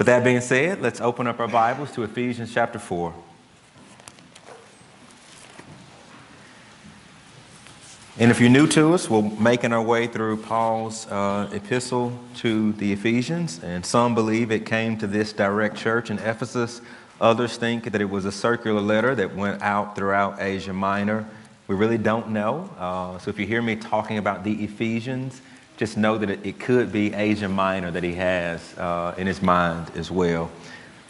With that being said, let's open up our Bibles to Ephesians chapter 4. And if you're new to us, we're making our way through Paul's uh, epistle to the Ephesians, and some believe it came to this direct church in Ephesus. Others think that it was a circular letter that went out throughout Asia Minor. We really don't know. Uh, so if you hear me talking about the Ephesians, just know that it, could be Asia Minor that he has uh, in his mind as well.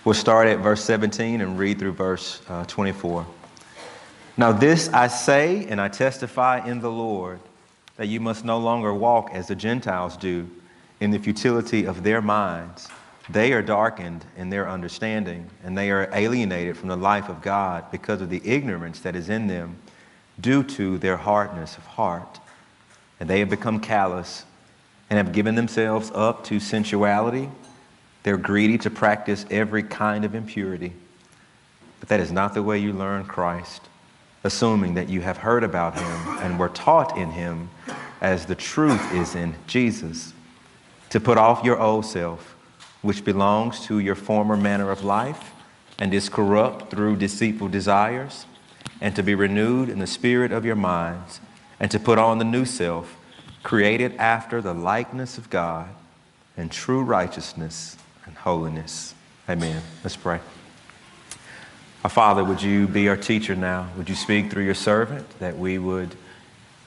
We'll start at verse 17 and read through verse uh, 24. Now, this I say and I testify in the Lord that you must no longer walk as the Gentiles do in the futility of their minds. They are darkened in their understanding, and they are alienated from the life of God because of the ignorance that is in them due to their hardness of heart. And they have become callous and have given themselves up to sensuality. They're greedy to practice every kind of impurity. But that is not the way you learn Christ, assuming that you have heard about him and were taught in him as the truth is in Jesus. To put off your old self, which belongs to your former manner of life and is corrupt through deceitful desires, and to be renewed in the spirit of your minds, and to put on the new self created after the likeness of God in true righteousness and holiness. Amen. Let's pray. Our Father, would you be our teacher now? Would you speak through your servant that we would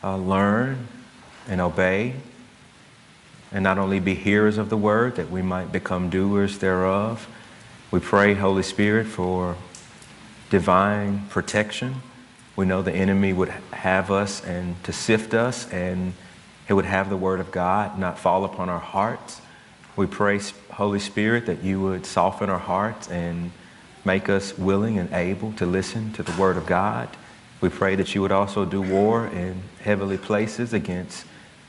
uh, learn and obey and not only be hearers of the word, that we might become doers thereof? We pray, Holy Spirit, for divine protection. We know the enemy would have us and to sift us and it would have the Word of God not fall upon our hearts. We pray, Holy Spirit, that you would soften our hearts and make us willing and able to listen to the Word of God. We pray that you would also do war in heavenly places against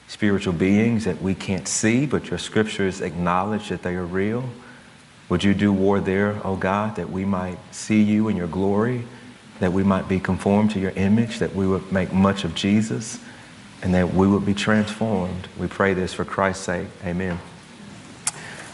spiritual beings that we can't see, but your scriptures acknowledge that they are real. Would you do war there, O God, that we might see you in your glory, that we might be conformed to your image, that we would make much of Jesus and that we would be transformed. We pray this for Christ's sake. Amen.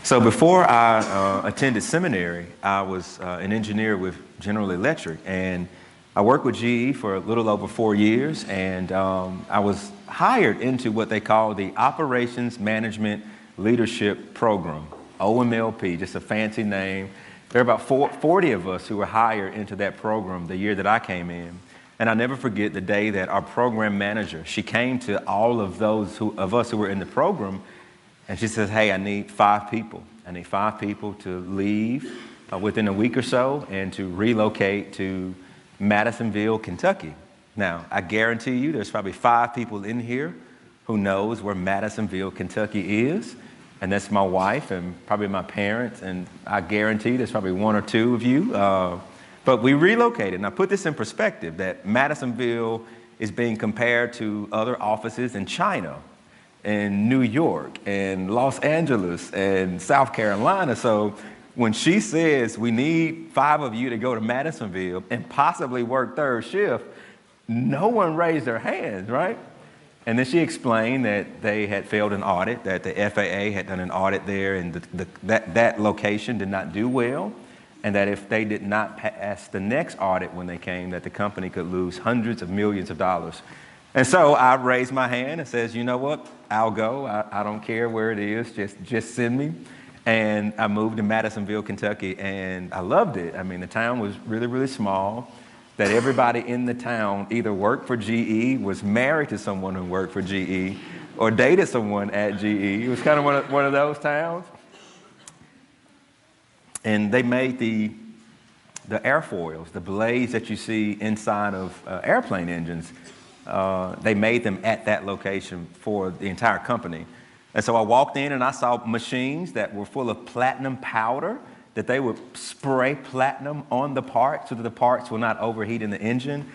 So before I uh, attended seminary, I was uh, an engineer with General Electric, and I worked with GE for a little over four years, and um, I was hired into what they call the Operations Management Leadership Program, OMLP, just a fancy name. There are about 40 of us who were hired into that program the year that I came in. And I'll never forget the day that our program manager, she came to all of those who, of us who were in the program, and she says, hey, I need five people. I need five people to leave uh, within a week or so and to relocate to Madisonville, Kentucky. Now, I guarantee you there's probably five people in here who knows where Madisonville, Kentucky is. And that's my wife and probably my parents. And I guarantee there's probably one or two of you uh, but we relocated. Now, put this in perspective that Madisonville is being compared to other offices in China, in New York, and Los Angeles, and South Carolina. So when she says we need five of you to go to Madisonville and possibly work third shift, no one raised their hands, right? And then she explained that they had failed an audit, that the FAA had done an audit there, and the, the, that, that location did not do well and that if they did not pass the next audit when they came, that the company could lose hundreds of millions of dollars. And so I raised my hand and says, you know what, I'll go. I, I don't care where it is, just, just send me. And I moved to Madisonville, Kentucky, and I loved it. I mean, the town was really, really small, that everybody in the town either worked for GE, was married to someone who worked for GE, or dated someone at GE. It was kind of one of, one of those towns. And they made the, the airfoils, the blades that you see inside of uh, airplane engines. Uh, they made them at that location for the entire company. And so I walked in and I saw machines that were full of platinum powder that they would spray platinum on the parts so that the parts will not overheat in the engine.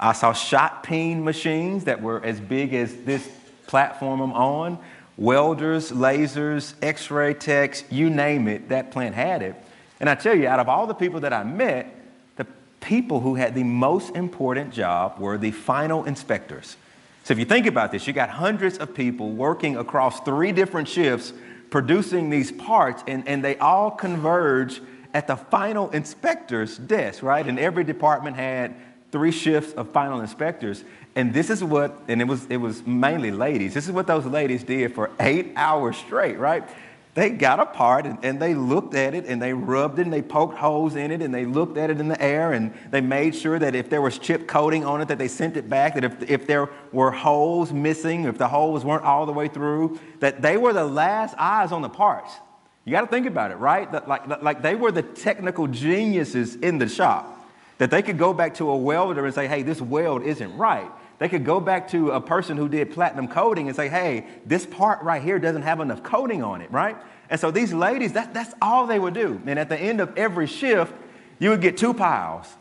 I saw shot peen machines that were as big as this platform I'm on, welders, lasers, x-ray techs, you name it, that plant had it. And I tell you, out of all the people that I met, the people who had the most important job were the final inspectors. So if you think about this, you got hundreds of people working across three different shifts producing these parts, and, and they all converge at the final inspector's desk, right? And every department had three shifts of final inspectors. And this is what, and it was, it was mainly ladies, this is what those ladies did for eight hours straight, right? They got apart and, and they looked at it and they rubbed it and they poked holes in it and they looked at it in the air and they made sure that if there was chip coating on it that they sent it back, that if, if there were holes missing, if the holes weren't all the way through, that they were the last eyes on the parts. You got to think about it, right? Like, like they were the technical geniuses in the shop. That they could go back to a welder and say, hey, this weld isn't right. They could go back to a person who did platinum coating and say, hey, this part right here doesn't have enough coating on it, right? And so these ladies, that, that's all they would do. And at the end of every shift, you would get two piles.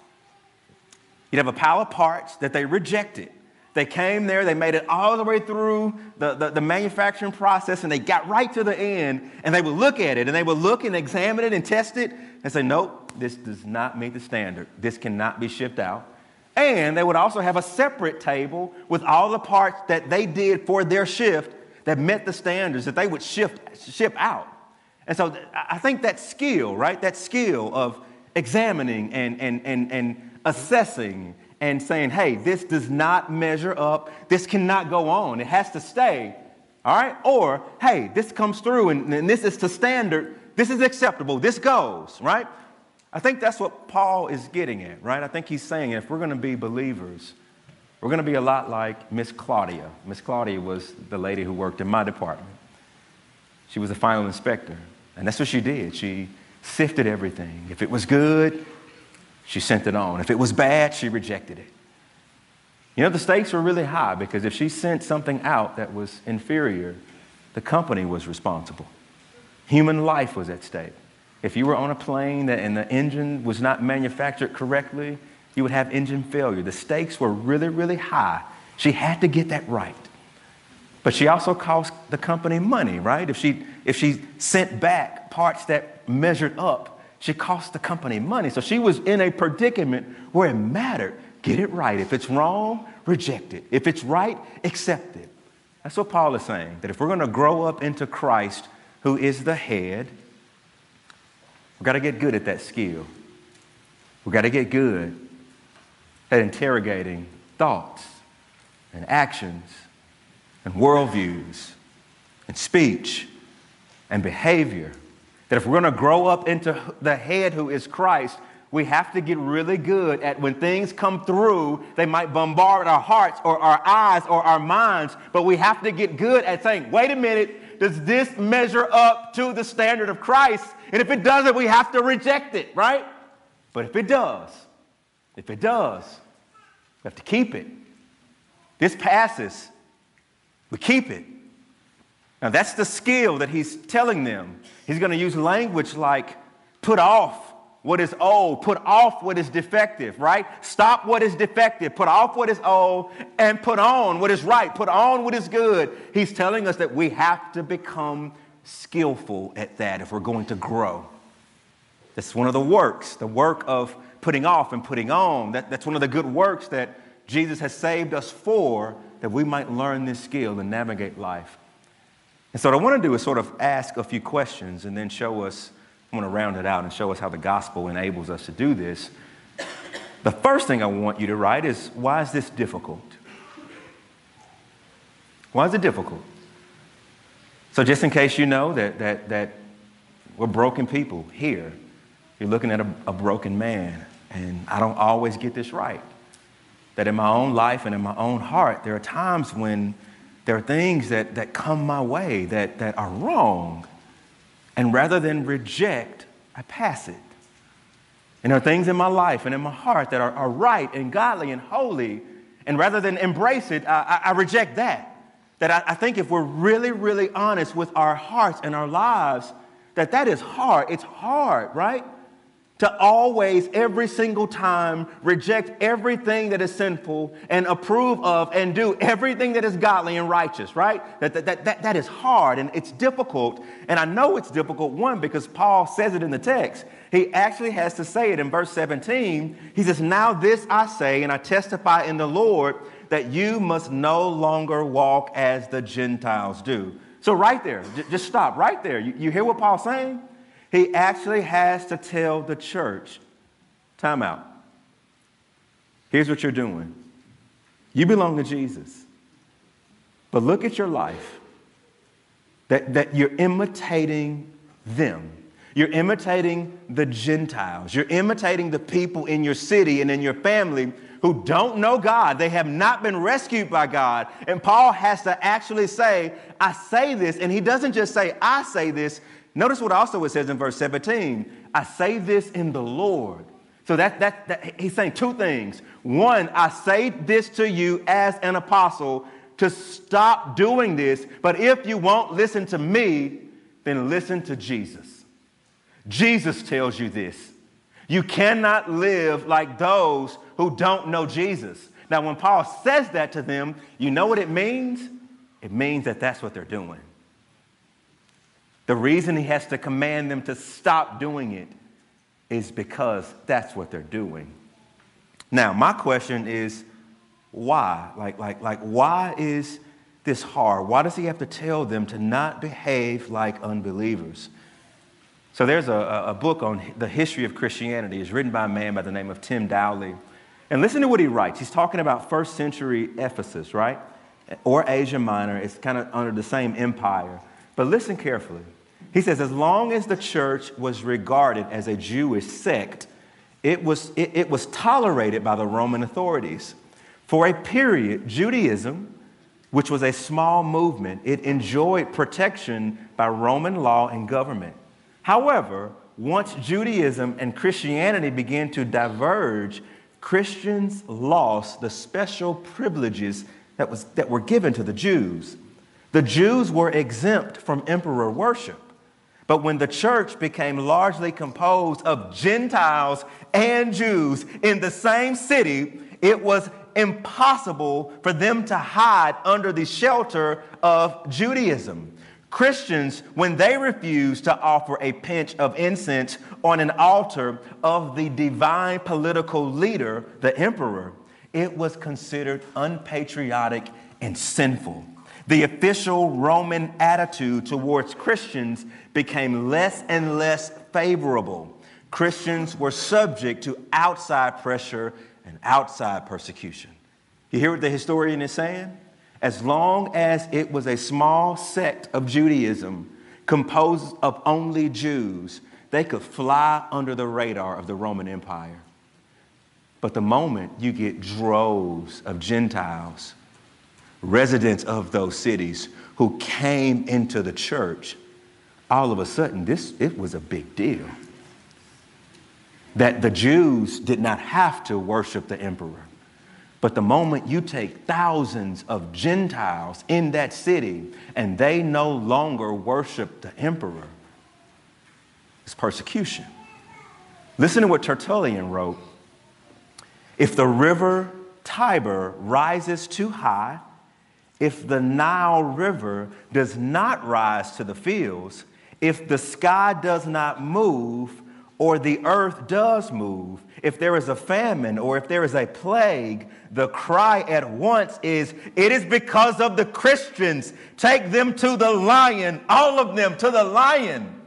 You'd have a pile of parts that they rejected. They came there, they made it all the way through the, the, the, manufacturing process, and they got right to the end, and they would look at it, and they would look and examine it and test it, and say, nope, this does not meet the standard. This cannot be shipped out. And they would also have a separate table with all the parts that they did for their shift that met the standards that they would shift, ship out. And so I think that skill, right? That skill of examining and, and, and, and assessing and saying, hey, this does not measure up. This cannot go on. It has to stay. All right? Or, hey, this comes through and, and this is to standard. This is acceptable. This goes, right? I think that's what Paul is getting at, right? I think he's saying if we're going to be believers, we're going to be a lot like Miss Claudia. Miss Claudia was the lady who worked in my department. She was the final inspector, and that's what she did. She sifted everything. If it was good, she sent it on. If it was bad, she rejected it. You know, the stakes were really high because if she sent something out that was inferior, the company was responsible. Human life was at stake. If you were on a plane and the engine was not manufactured correctly, you would have engine failure. The stakes were really, really high. She had to get that right. But she also cost the company money, right? If she, if she sent back parts that measured up, she cost the company money. So she was in a predicament where it mattered. Get it right. If it's wrong, reject it. If it's right, accept it. That's what Paul is saying. That if we're going to grow up into Christ, who is the head, We've got to get good at that skill. We've got to get good at interrogating thoughts and actions and worldviews and speech and behavior. That if we're going to grow up into the head who is Christ, we have to get really good at when things come through, they might bombard our hearts or our eyes or our minds, but we have to get good at saying, wait a minute, does this measure up to the standard of Christ? And if it doesn't, we have to reject it, right? But if it does, if it does, we have to keep it. This passes, we keep it. Now, that's the skill that he's telling them. He's going to use language like put off what is old, put off what is defective, right? Stop what is defective, put off what is old, and put on what is right, put on what is good. He's telling us that we have to become skillful at that if we're going to grow. That's one of the works, the work of putting off and putting on. That, that's one of the good works that Jesus has saved us for, that we might learn this skill and navigate life. And so, what I want to do is sort of ask a few questions and then show us, I want to round it out and show us how the gospel enables us to do this. The first thing I want you to write is why is this difficult? Why is it difficult? So, just in case you know that, that, that we're broken people here, you're looking at a, a broken man, and I don't always get this right. That in my own life and in my own heart, there are times when there are things that, that come my way that, that are wrong. And rather than reject, I pass it. And there are things in my life and in my heart that are, are right and godly and holy. And rather than embrace it, I, I, I reject that that I, I think if we're really, really honest with our hearts and our lives, that that is hard. It's hard, right? To always, every single time, reject everything that is sinful and approve of and do everything that is godly and righteous, right? That, that, that, that, that is hard and it's difficult. And I know it's difficult, one, because Paul says it in the text. He actually has to say it in verse 17. He says, Now this I say, and I testify in the Lord that you must no longer walk as the Gentiles do. So, right there, j- just stop right there. You, you hear what Paul's saying? He actually has to tell the church time out. Here's what you're doing you belong to Jesus. But look at your life that, that you're imitating them. You're imitating the Gentiles. You're imitating the people in your city and in your family who don't know God. They have not been rescued by God. And Paul has to actually say, I say this. And he doesn't just say, I say this. Notice what also it says in verse 17 I say this in the Lord. So that, that, that he's saying two things. One, I say this to you as an apostle to stop doing this, but if you won't listen to me, then listen to Jesus. Jesus tells you this. You cannot live like those who don't know Jesus. Now, when Paul says that to them, you know what it means? It means that that's what they're doing. The reason he has to command them to stop doing it is because that's what they're doing. Now, my question is why? Like, like, like, why is this hard? Why does he have to tell them to not behave like unbelievers? So there's a, a book on the history of Christianity. It's written by a man by the name of Tim Dowley. And listen to what he writes. He's talking about first century Ephesus, right? Or Asia Minor. It's kind of under the same empire. But listen carefully. He says, as long as the church was regarded as a Jewish sect, it was, it, it was tolerated by the Roman authorities. For a period, Judaism, which was a small movement, it enjoyed protection by Roman law and government. However, once Judaism and Christianity began to diverge, Christians lost the special privileges that, was, that were given to the Jews. The Jews were exempt from emperor worship. But when the church became largely composed of Gentiles and Jews in the same city, it was impossible for them to hide under the shelter of Judaism. Christians, when they refused to offer a pinch of incense on an altar of the divine political leader, the emperor, it was considered unpatriotic and sinful. The official Roman attitude towards Christians became less and less favorable. Christians were subject to outside pressure and outside persecution. You hear what the historian is saying? As long as it was a small sect of Judaism composed of only Jews, they could fly under the radar of the Roman Empire. But the moment you get droves of Gentiles, residents of those cities, who came into the church, all of a sudden, this it was a big deal. That the Jews did not have to worship the emperor. But the moment you take thousands of Gentiles in that city and they no longer worship the emperor, it's persecution. Listen to what Tertullian wrote. If the river Tiber rises too high, if the Nile River does not rise to the fields, if the sky does not move, or the earth does move, if there is a famine or if there is a plague, the cry at once is, It is because of the Christians. Take them to the lion, all of them to the lion.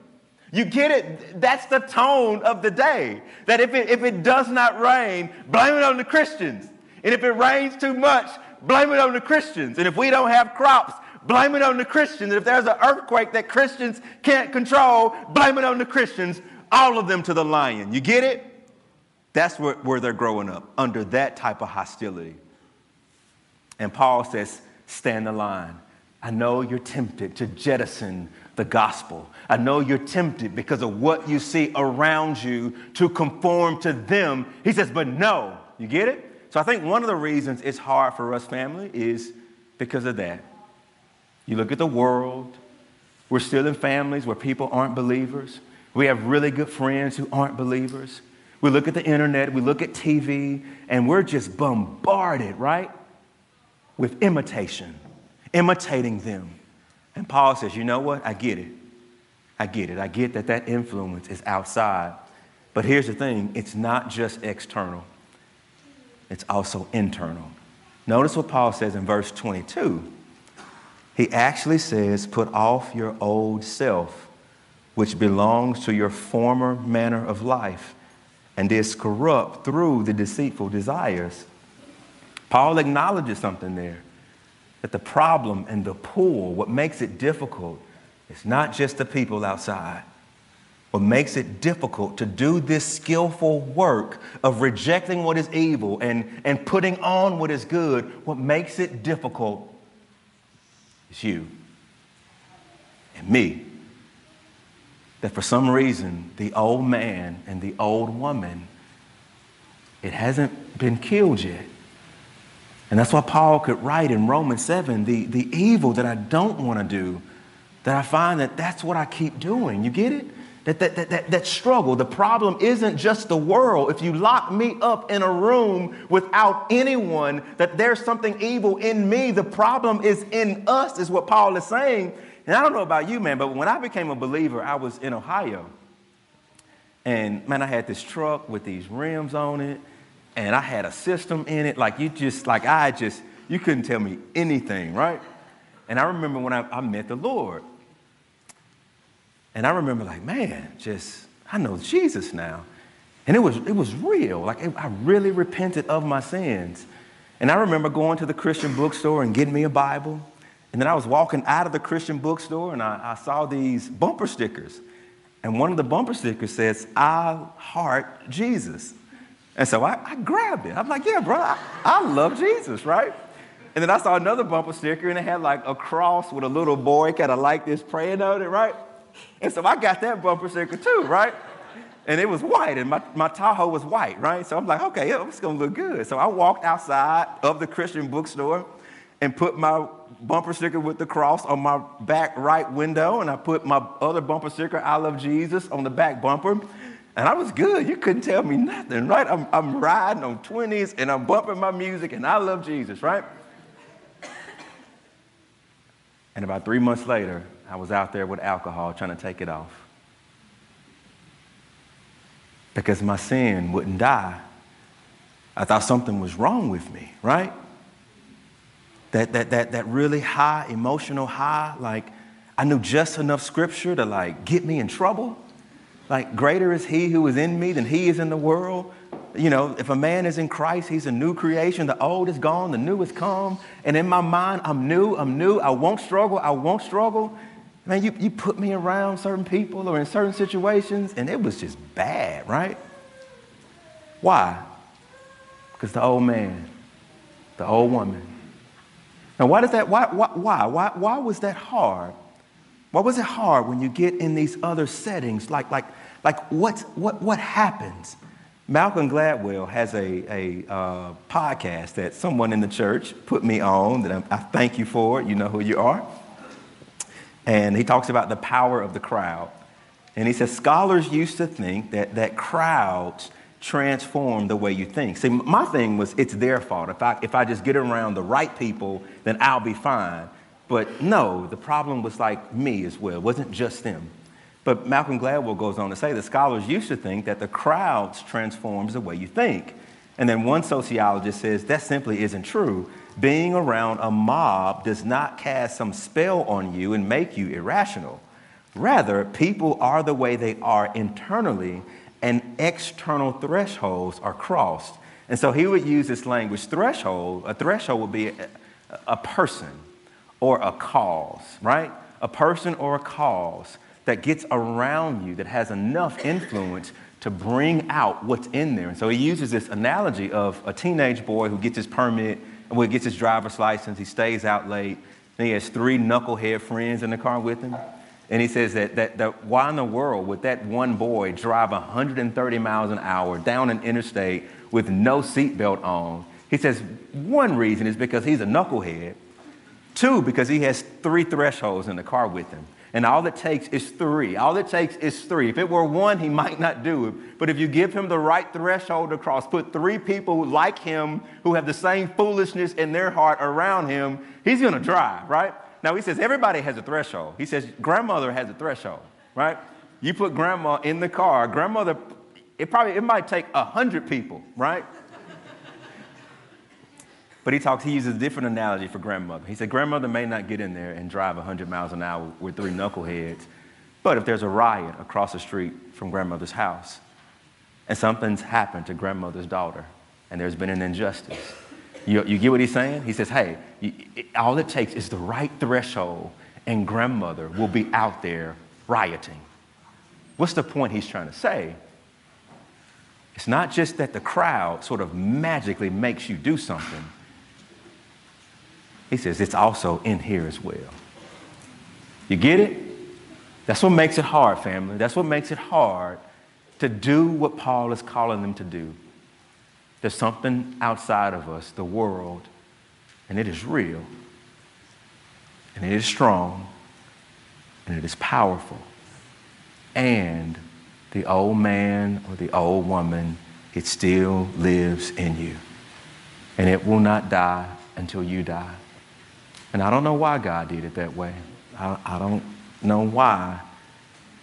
You get it? That's the tone of the day. That if it, if it does not rain, blame it on the Christians. And if it rains too much, blame it on the Christians. And if we don't have crops, blame it on the Christians. And if there's an earthquake that Christians can't control, blame it on the Christians all of them to the lion. You get it? That's where, where they're growing up, under that type of hostility. And Paul says, Stand the line. I know you're tempted to jettison the gospel. I know you're tempted because of what you see around you to conform to them. He says, But no. You get it? So I think one of the reasons it's hard for us, family, is because of that. You look at the world, we're still in families where people aren't believers. We have really good friends who aren't believers. We look at the internet, we look at TV, and we're just bombarded, right? With imitation, imitating them. And Paul says, You know what? I get it. I get it. I get that that influence is outside. But here's the thing it's not just external, it's also internal. Notice what Paul says in verse 22. He actually says, Put off your old self, which belongs to your former manner of life and is corrupt through the deceitful desires. Paul acknowledges something there that the problem and the pull, what makes it difficult, is not just the people outside. What makes it difficult to do this skillful work of rejecting what is evil and, and putting on what is good, what makes it difficult is you and me. That for some reason, the old man and the old woman, it hasn't been killed yet. And that's why Paul could write in Romans 7 the, the evil that I don't want to do, that I find that that's what I keep doing. You get it? That, that, that, that, that struggle. The problem isn't just the world. If you lock me up in a room without anyone, that there's something evil in me, the problem is in us, is what Paul is saying. And I don't know about you, man, but when I became a believer, I was in Ohio. And man, I had this truck with these rims on it, and I had a system in it. Like you just, like I just, you couldn't tell me anything, right? And I remember when I, I met the Lord. And I remember like, man, just, I know Jesus now. And it was, it was real. Like it, I really repented of my sins. And I remember going to the Christian bookstore and getting me a Bible. And then I was walking out of the Christian bookstore and I, I saw these bumper stickers. And one of the bumper stickers says, I heart Jesus. And so I, I grabbed it. I'm like, yeah, bro, I, I love Jesus, right? And then I saw another bumper sticker and it had like a cross with a little boy kind of like this praying on it, right? And so I got that bumper sticker too, right? And it was white, and my, my Tahoe was white, right? So I'm like, okay, yeah, it's gonna look good. So I walked outside of the Christian bookstore and put my bumper sticker with the cross on my back right window, and I put my other bumper sticker, I love Jesus, on the back bumper. And I was good. You couldn't tell me nothing, right? I'm, I'm riding on 20s and I'm bumping my music, and I love Jesus, right? And about three months later, I was out there with alcohol trying to take it off. Because my sin wouldn't die. I thought something was wrong with me, right? That, that, that, that really high emotional high, like I knew just enough scripture to like get me in trouble. Like greater is he who is in me than he is in the world you know, if a man is in Christ, he's a new creation. The old is gone, the new is come. And in my mind, I'm new, I'm new. I won't struggle, I won't struggle. Man, you, you put me around certain people or in certain situations, and it was just bad, right? Why? Because the old man, the old woman. Now, why does that, why, why, why, why, was that hard? Why was it hard when you get in these other settings? Like, like, like what, what, what happens? Malcolm Gladwell has a, a uh, podcast that someone in the church put me on that I, I thank you for. You know who you are. And he talks about the power of the crowd. And he says scholars used to think that, that crowds transform the way you think. See, my thing was it's their fault. If I, if I just get around the right people, then I'll be fine. But no, the problem was like me as well. It wasn't just them. But Malcolm Gladwell goes on to say that scholars used to think that the crowds transforms the way you think. And then one sociologist says that simply isn't true. Being around a mob does not cast some spell on you and make you irrational. Rather, people are the way they are internally, and external thresholds are crossed. And so he would use this language threshold. A threshold would be a, a person or a cause, right? A person or a cause that gets around you that has enough influence to bring out what's in there. And so he uses this analogy of a teenage boy who gets his permit, well, gets his driver's license, he stays out late, and he has three knucklehead friends in the car with him. And he says that, that, that why in the world would that one boy drive 130 miles an hour down an interstate with no seatbelt on? He says one reason is because he's a knucklehead. Two, because he has three thresholds in the car with him. And all it takes is three. All it takes is three. If it were one, he might not do it. But if you give him the right threshold to cross, put three people like him who have the same foolishness in their heart around him, he's going to drive, right? Now, he says everybody has a threshold. He says grandmother has a threshold, right? You put grandma in the car, grandmother, it probably, it might take a hundred people, right? but he talks, he uses a different analogy for grandmother. He said, Grandmother may not get in there and drive 100 miles an hour with three knuckleheads, but if there's a riot across the street from grandmother's house and something's happened to grandmother's daughter and there's been an injustice, you, you get what he's saying? He says, Hey, all it takes is the right threshold and grandmother will be out there rioting. What's the point he's trying to say? It's not just that the crowd sort of magically makes you do something. He says it's also in here as well. You get it? That's what makes it hard, family. That's what makes it hard to do what Paul is calling them to do. There's something outside of us, the world, and it is real, and it is strong, and it is powerful. And the old man or the old woman, it still lives in you. And it will not die until you die. And I don't know why God did it that way. I, I don't know why,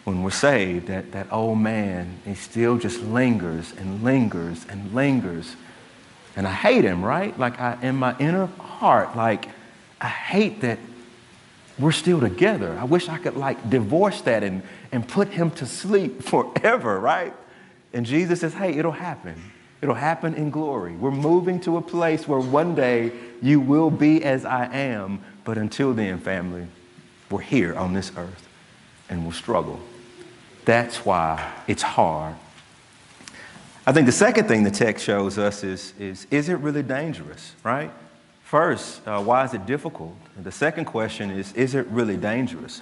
when we're saved, that, that old man, he still just lingers and lingers and lingers. And I hate him, right? Like I, in my inner heart, like I hate that we're still together. I wish I could like divorce that and, and put him to sleep forever, right? And Jesus says, hey, it'll happen. It'll happen in glory. We're moving to a place where one day you will be as I am. But until then, family, we're here on this earth and we'll struggle. That's why it's hard. I think the second thing the text shows us is, is, is it really dangerous, right? First, uh, why is it difficult? And the second question is, is it really dangerous?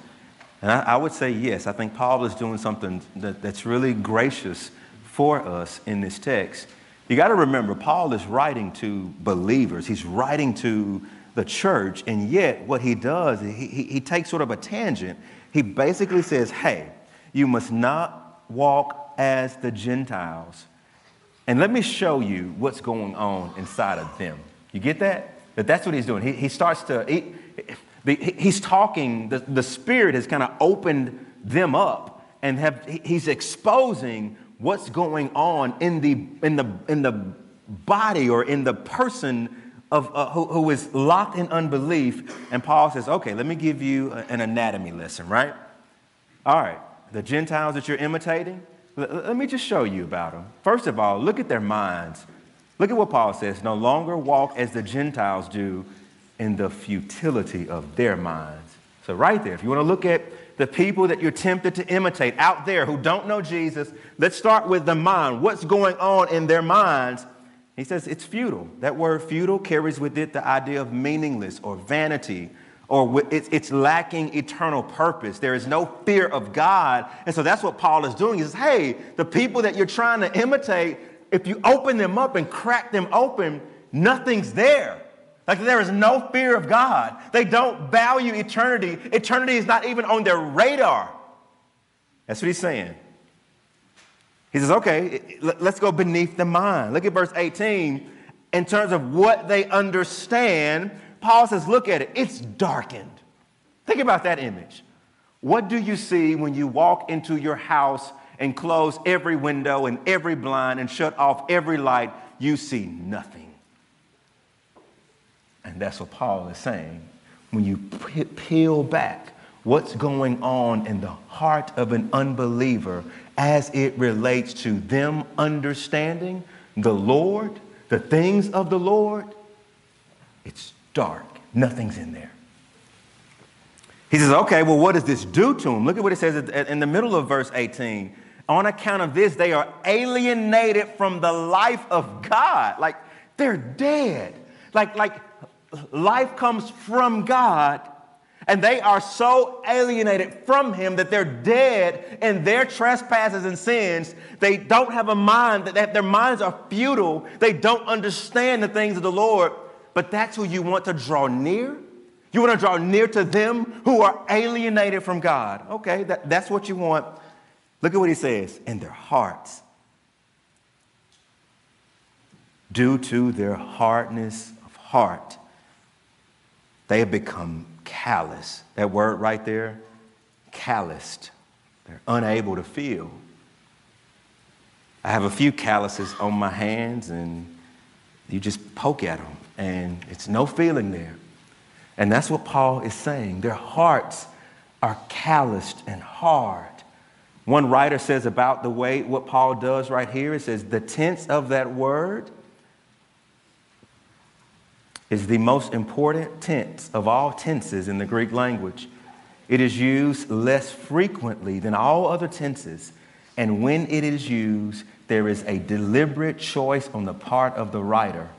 And I, I would say yes. I think Paul is doing something that, that's really gracious for us in this text. You got to remember, Paul is writing to believers, he's writing to the church, and yet what he does, he, he, he takes sort of a tangent. He basically says, hey, you must not walk as the Gentiles. And let me show you what's going on inside of them. You get that? That that's what he's doing. He, he starts to, he, he's talking, the, the Spirit has kind of opened them up and have, he's exposing what's going on in the, in the, in the body or in the person of, uh, who, who is locked in unbelief. And Paul says, okay, let me give you an anatomy lesson, right? All right, the Gentiles that you're imitating, let me just show you about them. First of all, look at their minds. Look at what Paul says no longer walk as the Gentiles do in the futility of their minds. So, right there, if you want to look at the people that you're tempted to imitate out there who don't know Jesus, let's start with the mind. What's going on in their minds? He says it's futile. That word futile carries with it the idea of meaningless or vanity or it's lacking eternal purpose. There is no fear of God. And so that's what Paul is doing. He says, hey, the people that you're trying to imitate, if you open them up and crack them open, nothing's there. Like there is no fear of God. They don't value eternity. Eternity is not even on their radar. That's what he's saying. He says, okay, let's go beneath the mind. Look at verse 18. In terms of what they understand, Paul says, look at it, it's darkened. Think about that image. What do you see when you walk into your house and close every window and every blind and shut off every light, you see nothing. And that's what Paul is saying. When you peel back what's going on in the heart of an unbeliever as it relates to them understanding the Lord, the things of the Lord, it's dark. Nothing's in there. He says, okay, well, what does this do to him? Look at what it says in the middle of verse 18 on account of this, they are alienated from the life of God. Like they're dead. Like, like life comes from God, and they are so alienated from Him that they're dead in their trespasses and sins. They don't have a mind, that their minds are futile. They don't understand the things of the Lord. But that's who you want to draw near. You want to draw near to them who are alienated from God. Okay, that, that's what you want Look at what he says in their hearts. Due to their hardness of heart, they have become callous. That word right there, calloused. They're unable to feel. I have a few calluses on my hands, and You just poke at them, and it's no feeling there. And that's what Paul is saying. Their hearts are calloused and hard. One writer says about the way what Paul does right here, it says the tense of that word is the most important tense of all tenses in the Greek language. It is used less frequently than all other tenses, and when it is used, there is a deliberate choice on the part of the writer.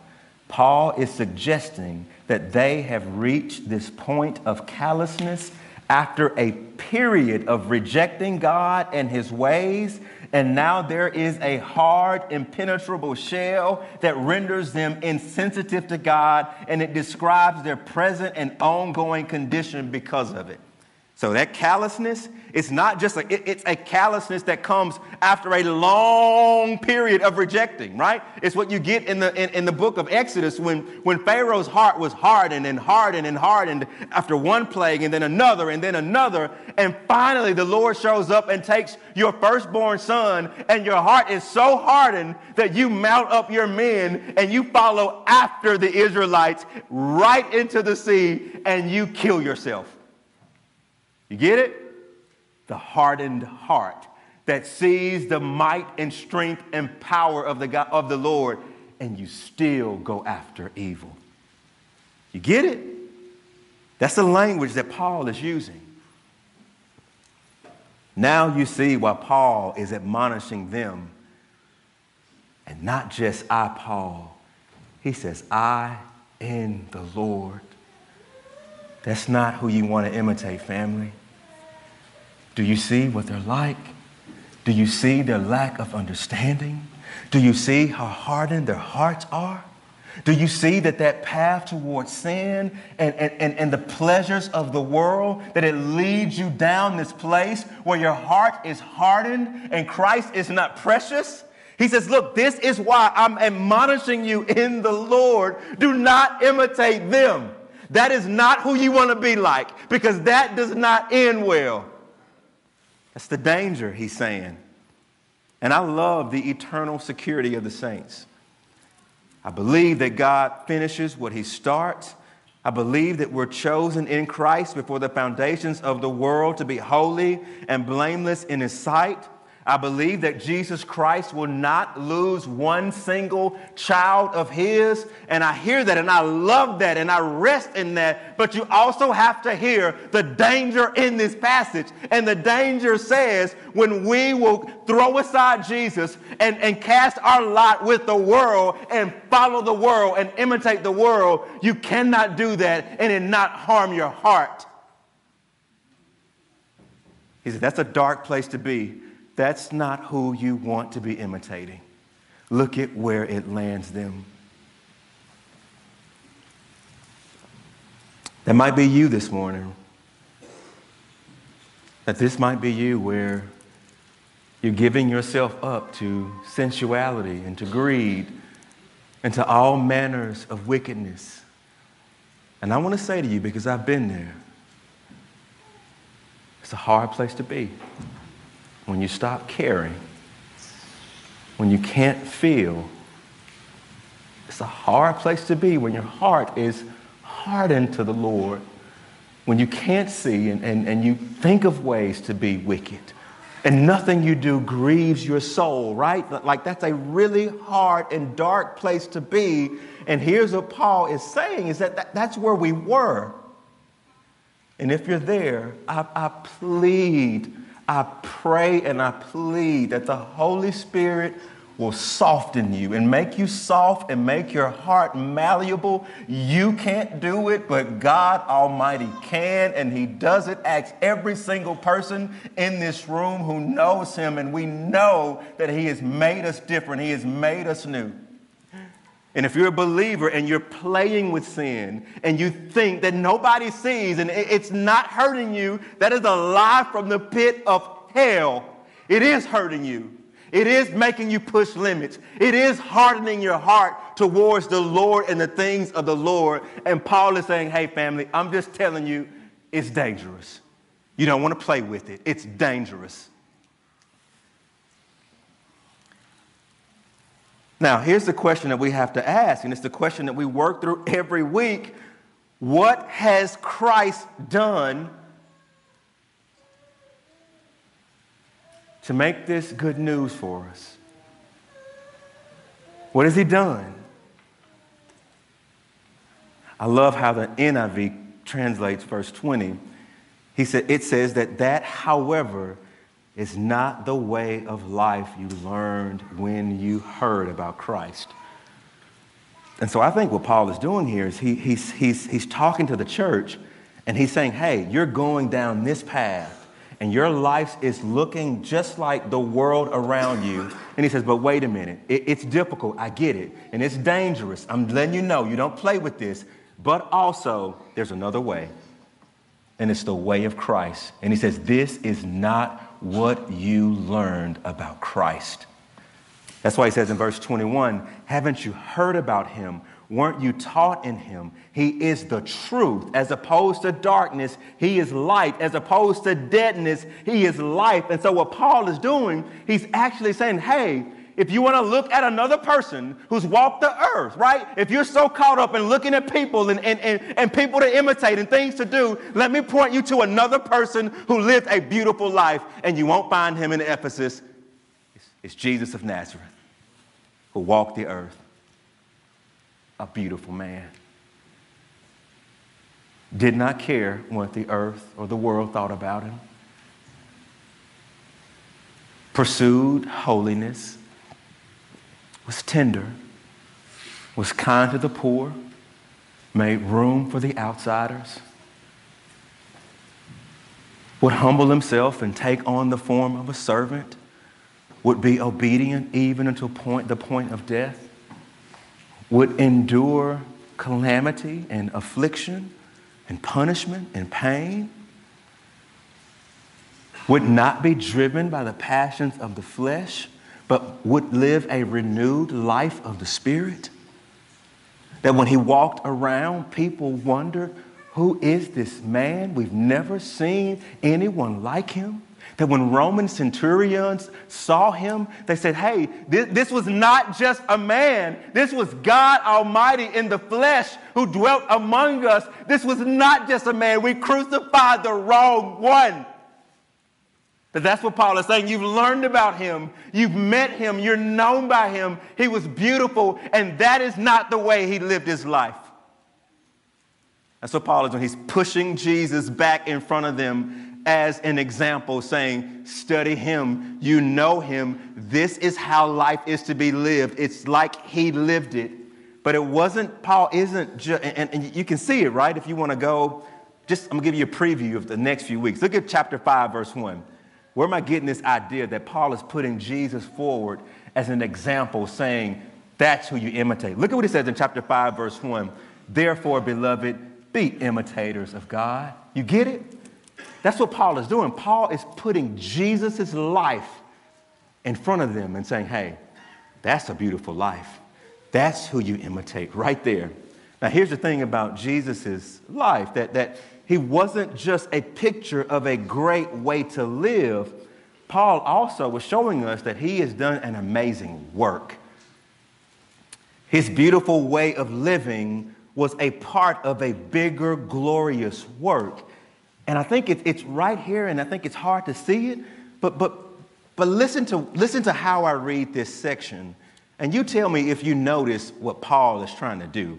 Paul is suggesting that they have reached this point of callousness after a period of rejecting God and his ways, and now there is a hard, impenetrable shell that renders them insensitive to God, and it describes their present and ongoing condition because of it. So that callousness, it's not just a, it, it's a callousness that comes after a long period of rejecting, right? It's what you get in the, in, in, the book of Exodus when, when Pharaoh's heart was hardened and hardened and hardened after one plague and then another and then another. And finally the Lord shows up and takes your firstborn son and your heart is so hardened that you mount up your men and you follow after the Israelites right into the sea and you kill yourself. You get it? The hardened heart that sees the might and strength and power of the, God, of the Lord, and you still go after evil. You get it? That's the language that Paul is using. Now you see why Paul is admonishing them, and not just I, Paul. He says, I in the Lord. That's not who you want to imitate, family. Do you see what they're like? Do you see their lack of understanding? Do you see how hardened their hearts are? Do you see that that path towards sin and, and, and, and, the pleasures of the world, that it leads you down this place where your heart is hardened and Christ is not precious? He says, Look, this is why I'm admonishing you in the Lord. Do not imitate them. That is not who you want to be like because that does not end well. That's the danger, he's saying. And I love the eternal security of the saints. I believe that God finishes what he starts. I believe that we're chosen in Christ before the foundations of the world to be holy and blameless in his sight. I believe that Jesus Christ will not lose one single child of his. And I hear that and I love that and I rest in that. But you also have to hear the danger in this passage. And the danger says when we will throw aside Jesus and, and cast our lot with the world and follow the world and imitate the world, you cannot do that and it not harm your heart. He said, that's a dark place to be that's not who you want to be imitating. Look at where it lands them. That might be you this morning. That this might be you where you're giving yourself up to sensuality and to greed and to all manners of wickedness. And I want to say to you, because I've been there, it's a hard place to be when you stop caring, when you can't feel, it's a hard place to be when your heart is hardened to the Lord, when you can't see and, and, and you think of ways to be wicked. And nothing you do grieves your soul, right? Like that's a really hard and dark place to be. And here's what Paul is saying is that, that that's where we were. And if you're there, I, I plead I pray and I plead that the Holy Spirit will soften you and make you soft and make your heart malleable. You can't do it, but God Almighty can, and He does it. Ask every single person in this room who knows Him, and we know that He has made us different, He has made us new. And if you're a believer and you're playing with sin and you think that nobody sees and it's not hurting you, that is a lie from the pit of hell. It is hurting you. It is making you push limits. It is hardening your heart towards the Lord and the things of the Lord. And Paul is saying, hey, family, I'm just telling you, it's dangerous. You don't want to play with it, it's dangerous. Now, here's the question that we have to ask, and it's the question that we work through every week. What has Christ done to make this good news for us? What has he done? I love how the NIV translates verse 20. He said, it says that that, however, is not the way of life you learned when you heard about Christ. And so I think what Paul is doing here is he, he's, he's, he's talking to the church and he's saying, hey, you're going down this path and your life is looking just like the world around you. And he says, But wait a minute, it, it's difficult. I get it. And it's dangerous. I'm letting you know, you don't play with this. But also, there's another way. And it's the way of Christ. And he says, This is not what you learned about Christ. That's why he says in verse 21 Haven't you heard about him? Weren't you taught in him? He is the truth. As opposed to darkness, he is light. As opposed to deadness, he is life. And so, what Paul is doing, he's actually saying, hey, if you want to look at another person who's walked the earth, right? If you're so caught up in looking at people and, and, and, and people to imitate and things to do, let me point you to another person who lived a beautiful life, and you won't find him in Ephesus. It's, it's Jesus of Nazareth who walked the earth a beautiful man. Did not care what the earth or the world thought about him. Pursued holiness, was tender, was kind to the poor, made room for the outsiders, would humble himself and take on the form of a servant, would be obedient even until point, the point of death would endure calamity and affliction and punishment and pain, would not be driven by the passions of the flesh, but would live a renewed life of the Spirit. That when he walked around, people wondered, who is this man? We've never seen anyone like him that when Roman centurions saw him, they said, Hey, this, this, was not just a man. This was God Almighty in the flesh who dwelt among us. This was not just a man. We crucified the wrong one. But that's what Paul is saying. You've learned about him, you've met him, you're known by him. He was beautiful, and that is not the way he lived his life. That's what Paul is doing. He's pushing Jesus back in front of them as an example, saying, Study him, you know him, this is how life is to be lived. It's like he lived it. But it wasn't, Paul isn't just, and, and you can see it, right? If you want to go, just, I'm going to give you a preview of the next few weeks. Look at chapter 5, verse 1. Where am I getting this idea that Paul is putting Jesus forward as an example, saying, that's who you imitate? Look at what he says in chapter 5, verse 1. Therefore, beloved, be imitators of God. You get it? That's what Paul is doing. Paul is putting Jesus' life in front of them and saying, hey, that's a beautiful life. That's who you imitate right there. Now, here's the thing about Jesus' life that, that he wasn't just a picture of a great way to live. Paul also was showing us that he has done an amazing work. His beautiful way of living was a part of a bigger, glorious work. And I think it, it's right here, and I think it's hard to see it. But, but, but listen, to, listen to how I read this section, and you tell me if you notice what Paul is trying to do.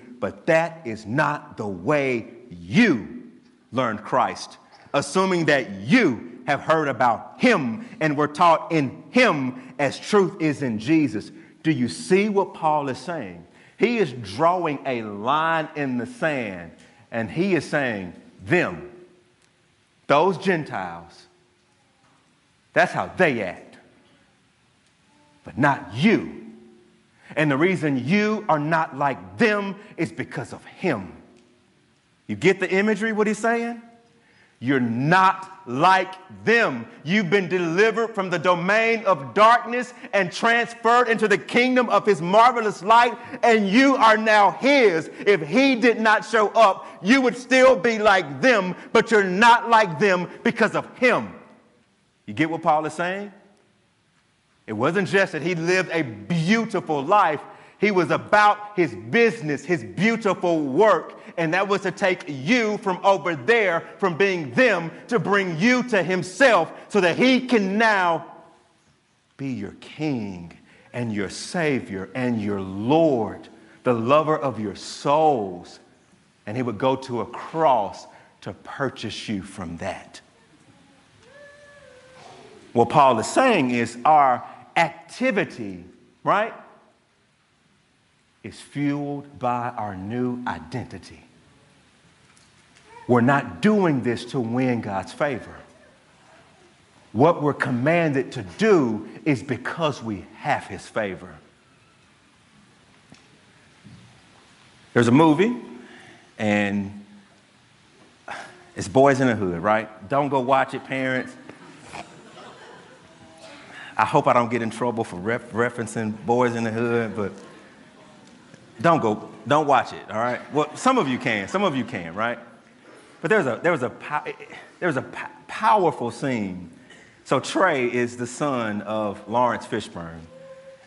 But that is not the way you learned Christ, assuming that you have heard about him and were taught in him as truth is in Jesus. Do you see what Paul is saying? He is drawing a line in the sand and he is saying, them those Gentiles, that's how they act, but not you. And the reason you are not like them is because of him. You get the imagery, what he's saying? You're not like them. You've been delivered from the domain of darkness and transferred into the kingdom of his marvelous light, and you are now his. If he did not show up, you would still be like them, but you're not like them because of him. You get what Paul is saying? It wasn't just that he lived a beautiful life, he was about his business, his beautiful work, and that was to take you from over there, from being them, to bring you to himself so that he can now be your king and your savior and your Lord, the lover of your souls. And he would go to a cross to purchase you from that. What Paul is saying is our activity, right? is fueled by our new identity. We're not doing this to win God's favor. What we're commanded to do is because we have His favor. There's a movie, and it's Boyz n the Hood, right? Don't go watch it, parents. I hope I don't get in trouble for ref- referencing Boyz n the Hood, but don't go, don't watch it, all right? Well, some of you can, some of you can, right? But there's a, there was a, there's a powerful scene. So Trey is the son of Laurence Fishburne.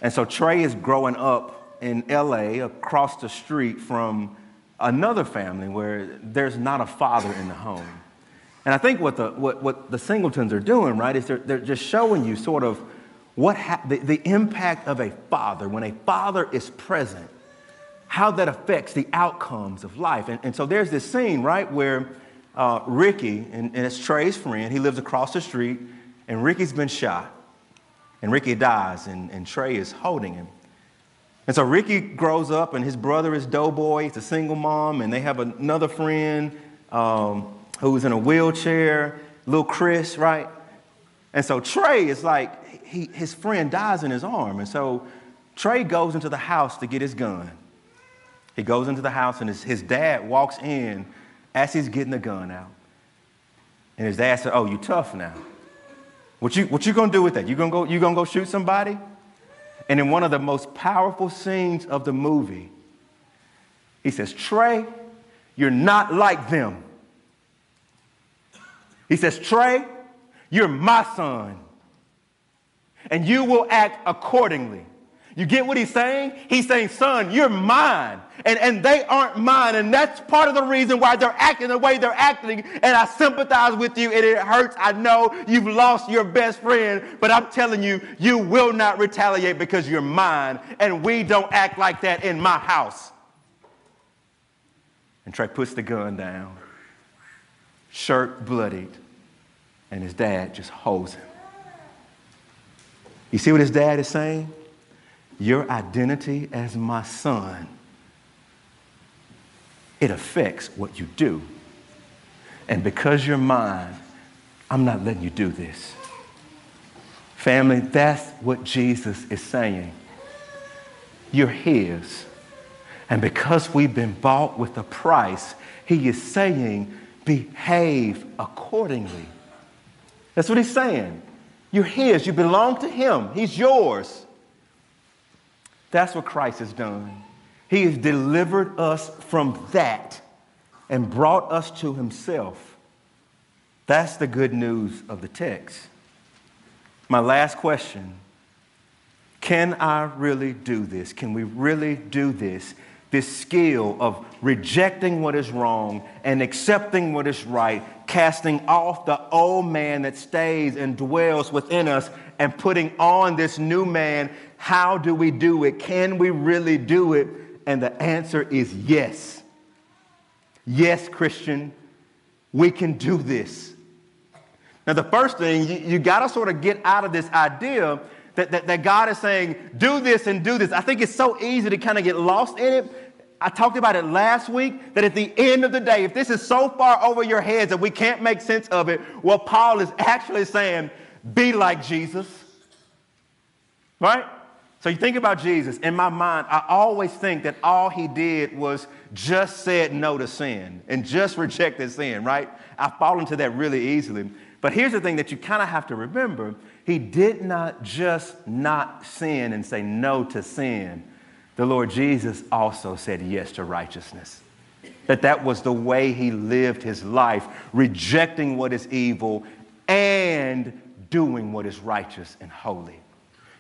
And so Trey is growing up in LA across the street from another family where there's not a father in the home. And I think what the, what, what the Singletons are doing, right, is they're, they're just showing you sort of what ha- the, the impact of a father. When a father is present, how that affects the outcomes of life. And, and so there's this scene, right, where uh, Ricky, and, and it's Trey's friend, he lives across the street, and Ricky's been shot. And Ricky dies, and, and Trey is holding him. And so Ricky grows up, and his brother is Doughboy. He's a single mom, and they have another friend um, who's in a wheelchair, little Chris, right? And so Trey is like, he, his friend dies in his arm. And so Trey goes into the house to get his gun. He goes into the house and his, his dad walks in as he's getting the gun out. And his dad said, Oh, you tough now. What you, what you gonna do with that? You gonna, go, you gonna go shoot somebody? And in one of the most powerful scenes of the movie, he says, Trey, you're not like them. He says, Trey, you're my son, and you will act accordingly. You get what he's saying? He's saying, son, you're mine. And, and they aren't mine. And that's part of the reason why they're acting the way they're acting. And I sympathize with you and it hurts. I know you've lost your best friend, but I'm telling you, you will not retaliate because you're mine. And we don't act like that in my house. And Trey puts the gun down, shirt bloodied, and his dad just holds him. You see what his dad is saying? your identity as my son, it affects what you do. And because you're mine, I'm not letting you do this. Family, that's what Jesus is saying. You're His. And because we've been bought with a price, He is saying, behave accordingly. That's what He's saying. You're His. You belong to Him. He's yours. That's what Christ has done. He has delivered us from that and brought us to Himself. That's the good news of the text. My last question Can I really do this? Can we really do this? This skill of rejecting what is wrong and accepting what is right, casting off the old man that stays and dwells within us, and putting on this new man how do we do it? Can we really do it? And the answer is yes. Yes, Christian, we can do this. Now, the first thing, you, you got to sort of get out of this idea that, that, that God is saying, do this and do this. I think it's so easy to kind of get lost in it. I talked about it last week that at the end of the day, if this is so far over your heads that we can't make sense of it, well, Paul is actually saying, be like Jesus. Right? So you think about Jesus, in my mind, I always think that all he did was just said no to sin and just rejected sin, right? I fall into that really easily. But here's the thing that you kind of have to remember he did not just not sin and say no to sin. The Lord Jesus also said yes to righteousness. That that was the way he lived his life, rejecting what is evil and doing what is righteous and holy.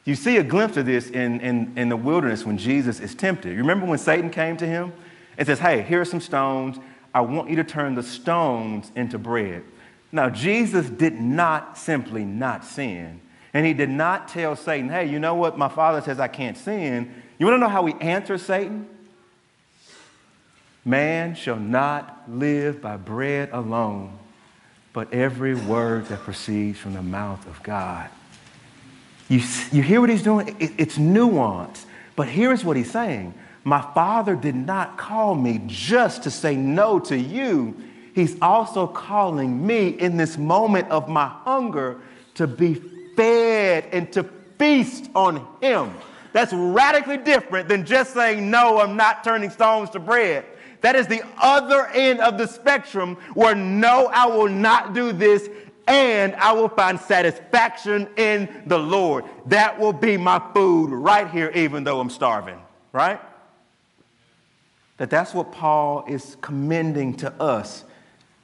You see a glimpse of this in, in, in the wilderness when Jesus is tempted. You remember when Satan came to him and says, Hey, here are some stones. I want you to turn the stones into bread. Now, Jesus did not simply not sin. And he did not tell Satan, Hey, you know what? My father says I can't sin. You want to know how he answers Satan? Man shall not live by bread alone, but every word that proceeds from the mouth of God. You, you hear what he's doing? It, it's nuance. But here's what he's saying My father did not call me just to say no to you. He's also calling me in this moment of my hunger to be fed and to feast on him. That's radically different than just saying, No, I'm not turning stones to bread. That is the other end of the spectrum where no, I will not do this and I will find satisfaction in the Lord. That will be my food right here, even though I'm starving, right? That that's what Paul is commending to us.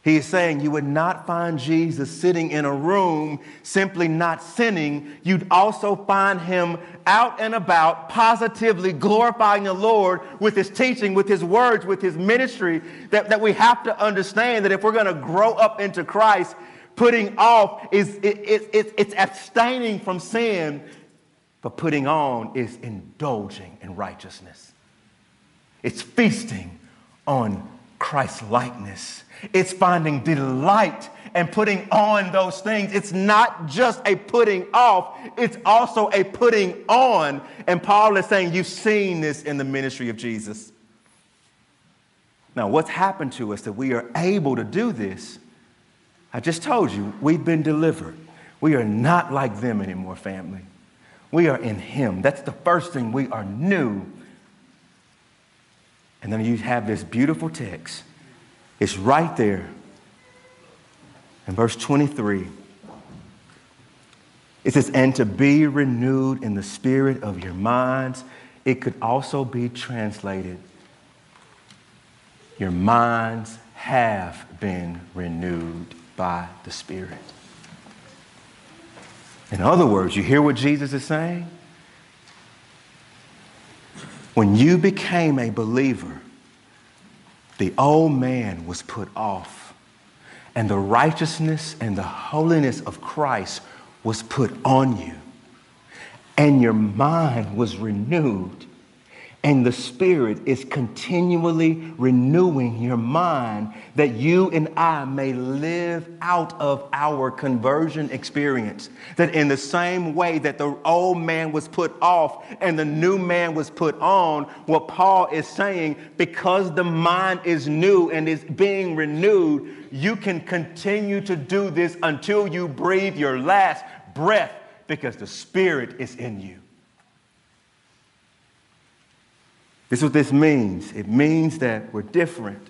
He is saying you would not find Jesus sitting in a room simply not sinning. You'd also find him out and about, positively glorifying the Lord with his teaching, with his words, with his ministry. That, that we have to understand that if we're going to grow up into Christ, Putting off is it, it, it, it's abstaining from sin, but putting on is indulging in righteousness. It's feasting on Christ's likeness. It's finding delight and putting on those things. It's not just a putting off, it's also a putting on. And Paul is saying, You've seen this in the ministry of Jesus. Now, what's happened to us that we are able to do this I just told you, we've been delivered. We are not like them anymore, family. We are in Him. That's the first thing. We are new. And then you have this beautiful text. It's right there in verse 23. It says, and to be renewed in the spirit of your minds. It could also be translated, your minds have been renewed by the Spirit. In other words, you hear what Jesus is saying? When you became a believer, the old man was put off, and the righteousness and the holiness of Christ was put on you, and your mind was renewed and the Spirit is continually renewing your mind that you and I may live out of our conversion experience. That in the same way that the old man was put off and the new man was put on, what Paul is saying, because the mind is new and is being renewed, you can continue to do this until you breathe your last breath because the Spirit is in you. This is what this means it means that we're different.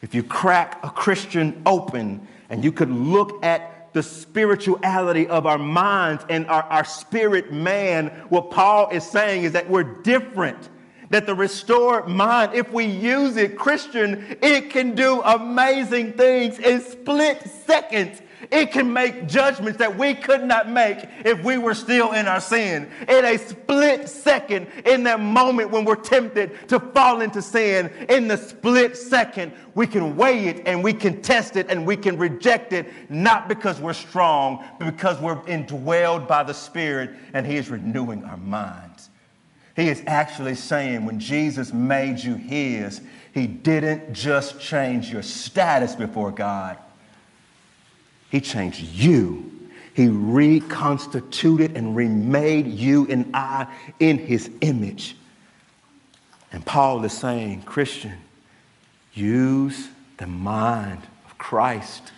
If you crack a Christian open and you could look at the spirituality of our minds and our, our spirit man, what Paul is saying is that we're different. That the restored mind, if we use it, Christian, it can do amazing things in split seconds it can make judgments that we could not make if we were still in our sin. In a split second, in that moment when we're tempted to fall into sin, in the split second, we can weigh it and we can test it and we can reject it, not because we're strong, but because we're indwelled by the Spirit and He is renewing our minds. He is actually saying when Jesus made you His, He didn't just change your status before God. He changed you. He reconstituted and remade you and I in his image. And Paul is saying, Christian, use the mind of Christ.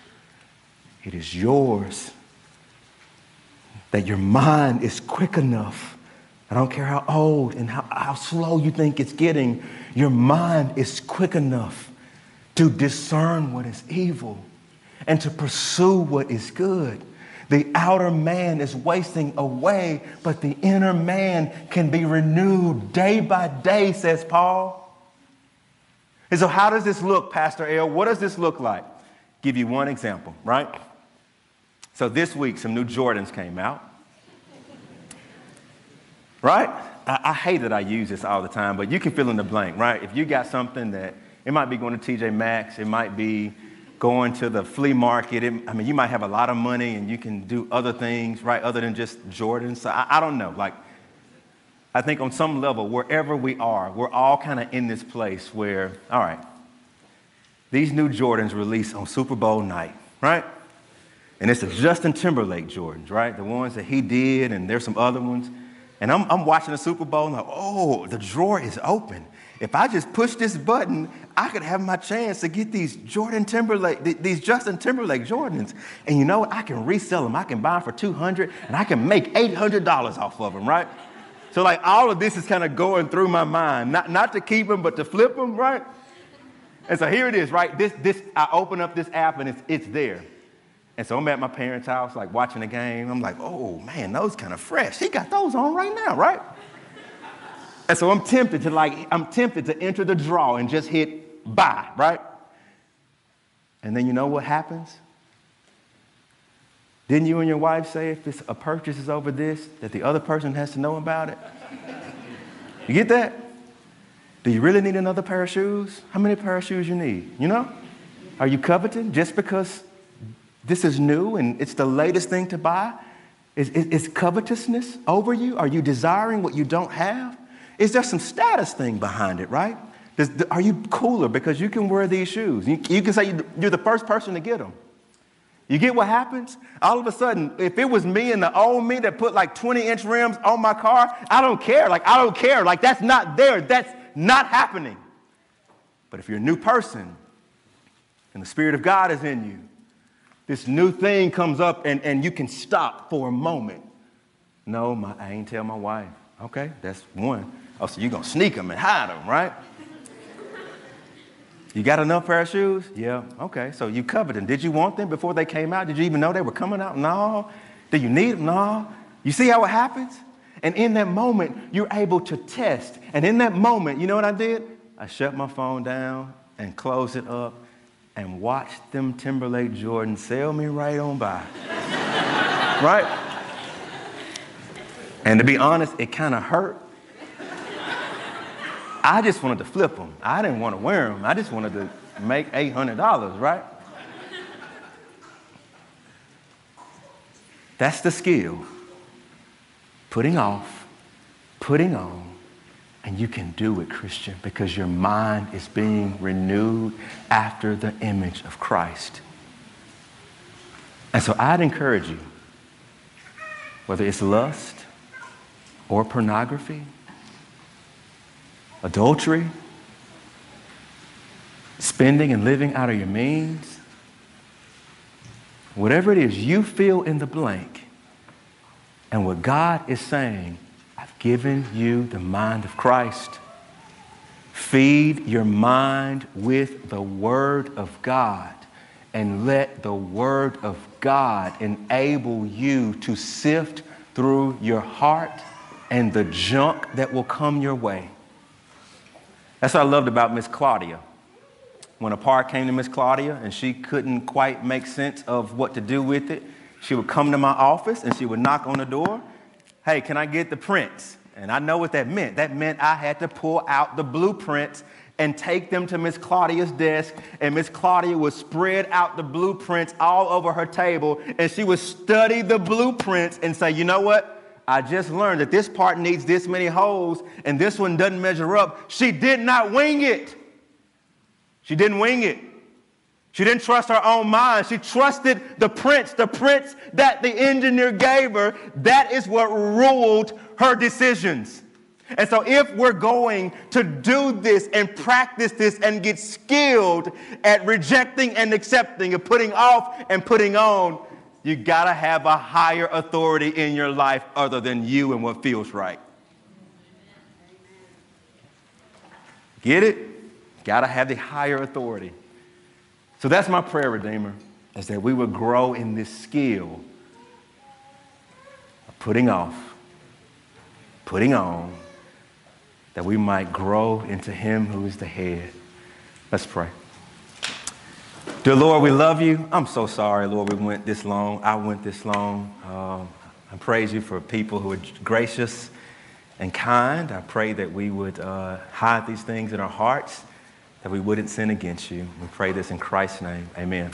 It is yours. That your mind is quick enough I don't care how old and how, how slow you think it's getting, your mind is quick enough to discern what is evil and to pursue what is good. The outer man is wasting away, but the inner man can be renewed day by day, says Paul. And so, how does this look, Pastor L? What does this look like? Give you one example, right? So, this week, some new Jordans came out. Right? I, I hate that I use this all the time, but you can fill in the blank, right? If you got something that it might be going to TJ Maxx, it might be going to the flea market. It, I mean, you might have a lot of money and you can do other things, right, other than just Jordans. So I, I don't know. Like, I think on some level, wherever we are, we're all kind of in this place where, all right, these new Jordans release on Super Bowl night, right? And it's the Justin Timberlake Jordans, right? The ones that he did, and there's some other ones. And I'm, I'm watching the Super Bowl, and like, oh, the drawer is open. If I just push this button, I could have my chance to get these Jordan Timberlake, these Justin Timberlake Jordans. And you know what? I can resell them. I can buy them for 200 and I can make $800 off of them, right? So like all of this is kind of going through my mind, not, not to keep them, but to flip them, right? And so here it is, right? This, this, I open up this app and it's, it's there. And so I'm at my parents' house, like watching the game. I'm like, oh man, those kind of fresh. He got those on right now, right? And so I'm tempted to like, I'm tempted to enter the draw and just hit buy, right? And then you know what happens? Didn't you and your wife say if this, a purchase is over this, that the other person has to know about it? You get that? Do you really need another pair of shoes? How many pair of shoes you need? You know? Are you coveting just because this is new and it's the latest thing to buy? Is, is, is covetousness over you? Are you desiring what you don't have? Is there some status thing behind it, right? Does, are you cooler because you can wear these shoes? You, you can say you're the first person to get them. You get what happens? All of a sudden, if it was me and the old me that put like 20 inch rims on my car, I don't care. Like, I don't care. Like, that's not there. That's not happening. But if you're a new person and the Spirit of God is in you, this new thing comes up and, and you can stop for a moment. No, my, I ain't tell my wife. Okay, that's one. Oh, so you're going to sneak them and hide them, right? You got enough pair of shoes? Yeah. Okay. So you covered them. Did you want them before they came out? Did you even know they were coming out? No. Do you need them? No. You see how it happens? And in that moment, you're able to test. And in that moment, you know what I did? I shut my phone down and closed it up and watched them Timberlake Jordan sail me right on by. right? And to be honest, it kind of hurt I just wanted to flip them. I didn't want to wear them. I just wanted to make $800, right? That's the skill. Putting off, putting on, and you can do it, Christian, because your mind is being renewed after the image of Christ. And so I'd encourage you, whether it's lust or pornography adultery, spending and living out of your means, whatever it is you feel in the blank, and what God is saying, I've given you the mind of Christ. Feed your mind with the Word of God and let the Word of God enable you to sift through your heart and the junk that will come your way. That's what I loved about Miss Claudia. When a part came to Miss Claudia and she couldn't quite make sense of what to do with it, she would come to my office and she would knock on the door. Hey, can I get the prints? And I know what that meant. That meant I had to pull out the blueprints and take them to Miss Claudia's desk, and Miss Claudia would spread out the blueprints all over her table, and she would study the blueprints and say, you know what? I just learned that this part needs this many holes and this one doesn't measure up. She did not wing it. She didn't wing it. She didn't trust her own mind. She trusted the prints, the prints that the engineer gave her. That is what ruled her decisions. And so, if we're going to do this and practice this and get skilled at rejecting and accepting and putting off and putting on, you gotta have a higher authority in your life other than you and what feels right. Get it? Gotta have the higher authority. So that's my prayer, Redeemer, is that we would grow in this skill of putting off, putting on, that we might grow into Him who is the head. Let's pray. Dear Lord, we love you. I'm so sorry, Lord, we went this long. I went this long. Um, I praise you for people who are gracious and kind. I pray that we would uh, hide these things in our hearts, that we wouldn't sin against you. We pray this in Christ's name. Amen.